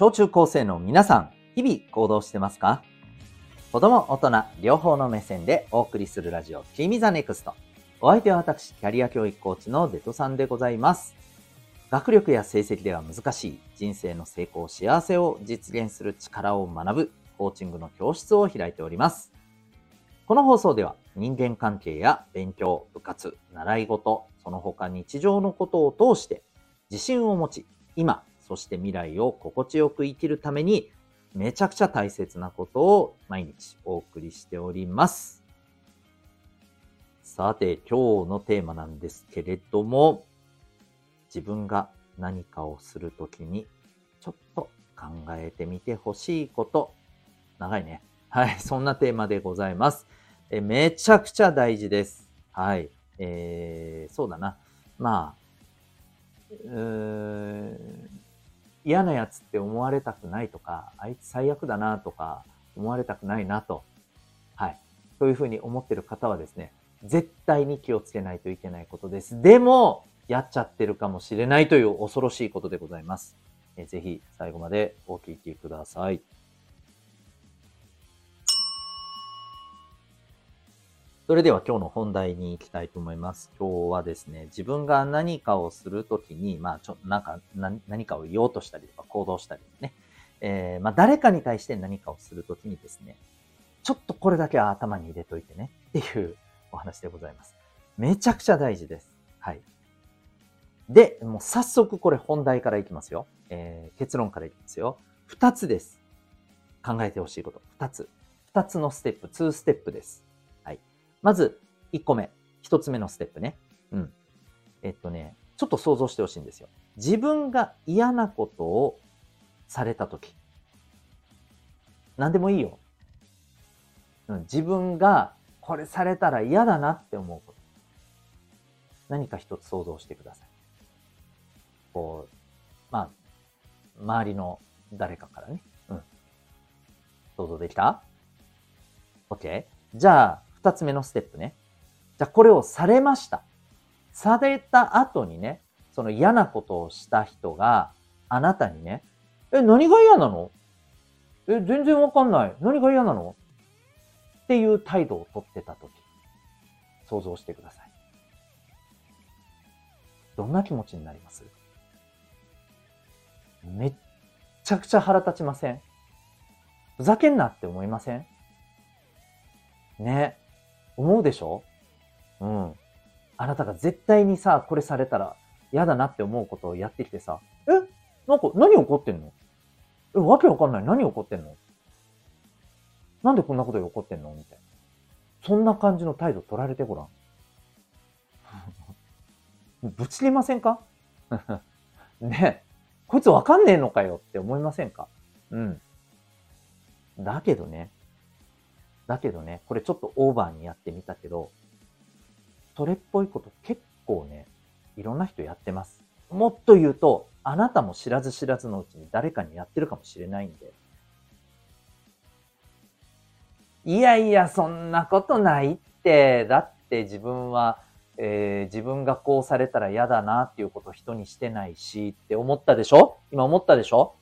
小中高生の皆さん、日々行動してますか？子供、大人、両方の目線でお送りするラジオ、君ザネクスト。お相手は私、キャリア教育コーチのデトさんでございます。学力や成績では難しい人生の成功、幸せを実現する力を学ぶコーチングの教室を開いております。この放送では人間関係や勉強、部活、習い事、その他日常のことを通して自信を持ち、今、そして未来を心地よく生きるためにめちゃくちゃ大切なことを毎日お送りしております。さて、今日のテーマなんですけれども、自分が何かをするときにちょっと考えてみてほしいこと。長いね。はい、そんなテーマでございます。えめちゃくちゃ大事です。はい。えー、そうだな。まあ、嫌なやつって思われたくないとか、あいつ最悪だなとか思われたくないなと、はい。そういうふうに思ってる方はですね、絶対に気をつけないといけないことです。でも、やっちゃってるかもしれないという恐ろしいことでございます。えぜひ最後までお聞きください。それでは今日の本題に行きたいと思います。今日はですね、自分が何かをするときに、まあ、ちょ、なんか、何かを言おうとしたりとか行動したりね、えー、まあ、誰かに対して何かをするときにですね、ちょっとこれだけは頭に入れといてねっていうお話でございます。めちゃくちゃ大事です。はい。で、もう早速これ本題からいきますよ。えー、結論からいきますよ。二つです。考えてほしいこと。二つ。二つのステップ、ツーステップです。まず、1個目。1つ目のステップね。うん。えっとね、ちょっと想像してほしいんですよ。自分が嫌なことをされたとき。何でもいいよ。うん、自分がこれされたら嫌だなって思うこと。何か一つ想像してください。こう、まあ、周りの誰かからね。うん。想像できた ?OK? じゃあ、二つ目のステップね。じゃあこれをされました。された後にね、その嫌なことをした人があなたにね、え、何が嫌なの？え、全然わかんない。何が嫌なの？っていう態度をとってたとき、想像してください。どんな気持ちになります？めっちゃくちゃ腹立ちません？ふざけんなって思いません？ね。思うでしょ？うん。あなたが絶対にさ、これされたら嫌だなって思うことをやってきてさ、え？なんか何起こってんの？え、わけわかんない。何起こってんの？なんでこんなことが起こってんの？みたいな。そんな感じの態度取られてごらん。ぶち切ませんか？ねこいつわかんねえのかよって思いませんか？うん。だけどね、だけどね、これちょっとオーバーにやってみたけど、それっぽいこと結構ね、いろんな人やってます。もっと言うと、あなたも知らず知らずのうちに誰かにやってるかもしれないんで。いやいや、そんなことないって。だって自分は、えー、自分がこうされたら嫌だなっていうこと人にしてないしって思ったでしょ？今思ったでしょ？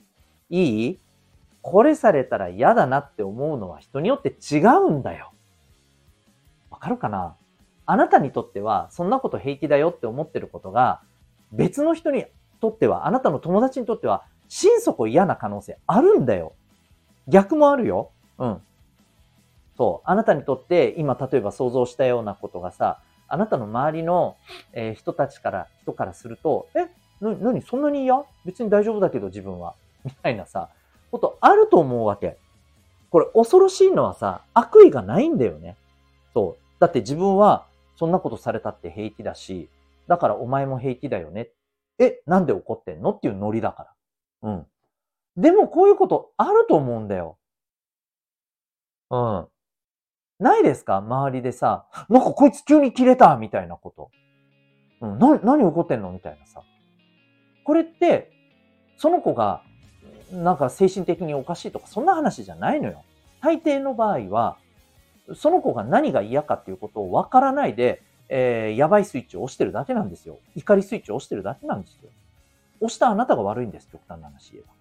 いい？これされたら嫌だなって思うのは人によって違うんだよ。わかるかな？あなたにとっては、そんなこと平気だよって思ってることが、別の人にとっては、あなたの友達にとっては、心底嫌な可能性あるんだよ。逆もあるよ。うん。そう。あなたにとって、今、例えば想像したようなことがさ、あなたの周りの、え、人たちから、人からすると、え、な、なにそんなに嫌？別に大丈夫だけど自分は。みたいなさ、ことあると思うわけ。これ恐ろしいのはさ、悪意がないんだよね。そう。だって自分はそんなことされたって平気だし、だからお前も平気だよね。え、なんで怒ってんの？っていうノリだから。うん。でもこういうことあると思うんだよ。うん。ないですか？周りでさ、なんかこいつ急に切れたみたいなこと。うん。な、何怒ってんの？みたいなさ。これって、その子がなんか精神的におかしいとか、そんな話じゃないのよ。大抵の場合は、その子が何が嫌かっていうことを分からないで、えー、やばいスイッチを押してるだけなんですよ。怒りスイッチを押してるだけなんですよ。押したあなたが悪いんです、極端な話言えば。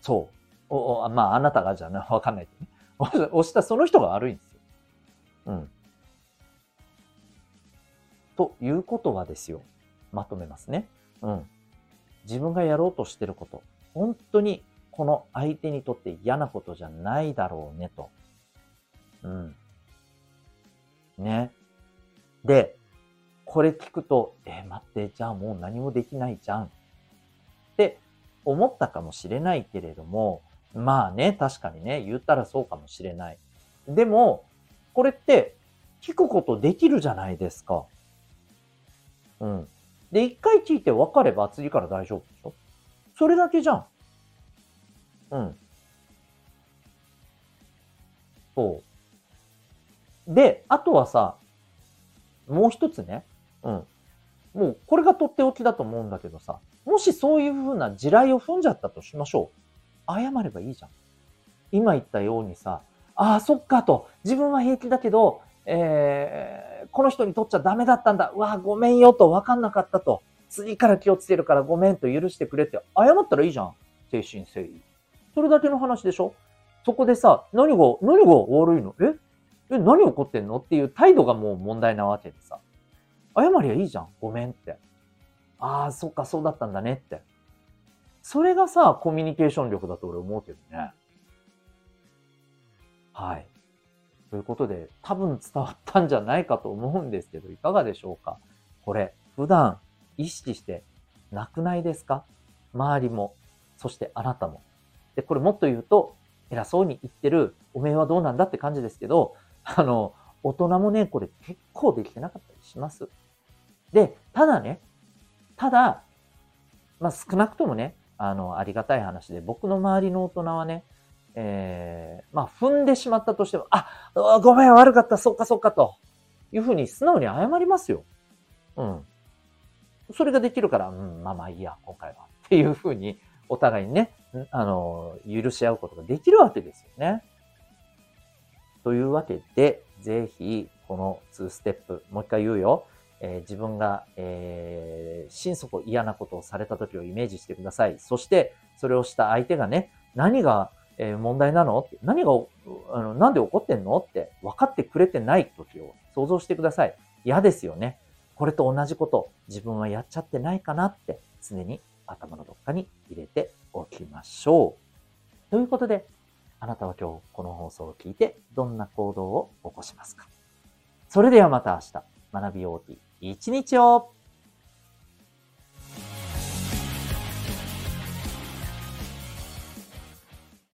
そう。おまあ、あなたがじゃな、わかんないけどね。押したその人が悪いんですよ。うん。ということはですよ。まとめますね。うん。自分がやろうとしてること、本当にこの相手にとって嫌なことじゃないだろうねと。うん。ね。で、これ聞くと、え待って、じゃあもう何もできないじゃん。って思ったかもしれないけれども、まあね、確かにね、言ったらそうかもしれない。でも、これって聞くことできるじゃないですか。うん。で、一回聞いて分かれば次から大丈夫でしょそれだけじゃん。うん。そう。で、あとはさ、もう一つね、うん。もう、これがとっておきだと思うんだけどさ、もしそういう風な地雷を踏んじゃったとしましょう。謝ればいいじゃん。今言ったようにさ、ああ、そっかと、自分は平気だけど、えー、この人にとっちゃダメだったんだ。うわ、ごめんよと、わかんなかったと。次から気をつけるからごめんと許してくれって謝ったらいいじゃん。精神誠意。それだけの話でしょ？そこでさ、何が、何が悪いの？え？え、何起こってんの？っていう態度がもう問題なわけでさ。謝りゃいいじゃん。ごめんって。ああ、そっか、そうだったんだねって。それがさ、コミュニケーション力だと俺思うけどね。はい。ということで、多分伝わったんじゃないかと思うんですけど、いかがでしょうか？これ、普段意識してなくないですか？周りも、そしてあなたも。で、これもっと言うと、偉そうに言ってる、おめえはどうなんだって感じですけど、あの、大人もね、これ結構できてなかったりします。で、ただね、ただ、まあ、少なくともね、あの、ありがたい話で、僕の周りの大人はね、えー、まあ、踏んでしまったとしても、あ、ごめん、悪かった、そっかそっか、というふうに素直に謝りますよ。うん。それができるから、うん、まあまあいいや、今回は。っていうふうに、お互いにね、あの、許し合うことができるわけですよね。というわけで、ぜひ、この2ステップ、もう一回言うよ。えー、自分が、えー、心底嫌なことをされた時をイメージしてください。そして、それをした相手がね、何がえー、問題なの？何が、あの、なんで怒ってんの？って分かってくれてない時を想像してください。嫌ですよね。これと同じこと自分はやっちゃってないかなって常に頭のどっかに入れておきましょう。ということで、あなたは今日この放送を聞いてどんな行動を起こしますか？それではまた明日、学び OT 一日を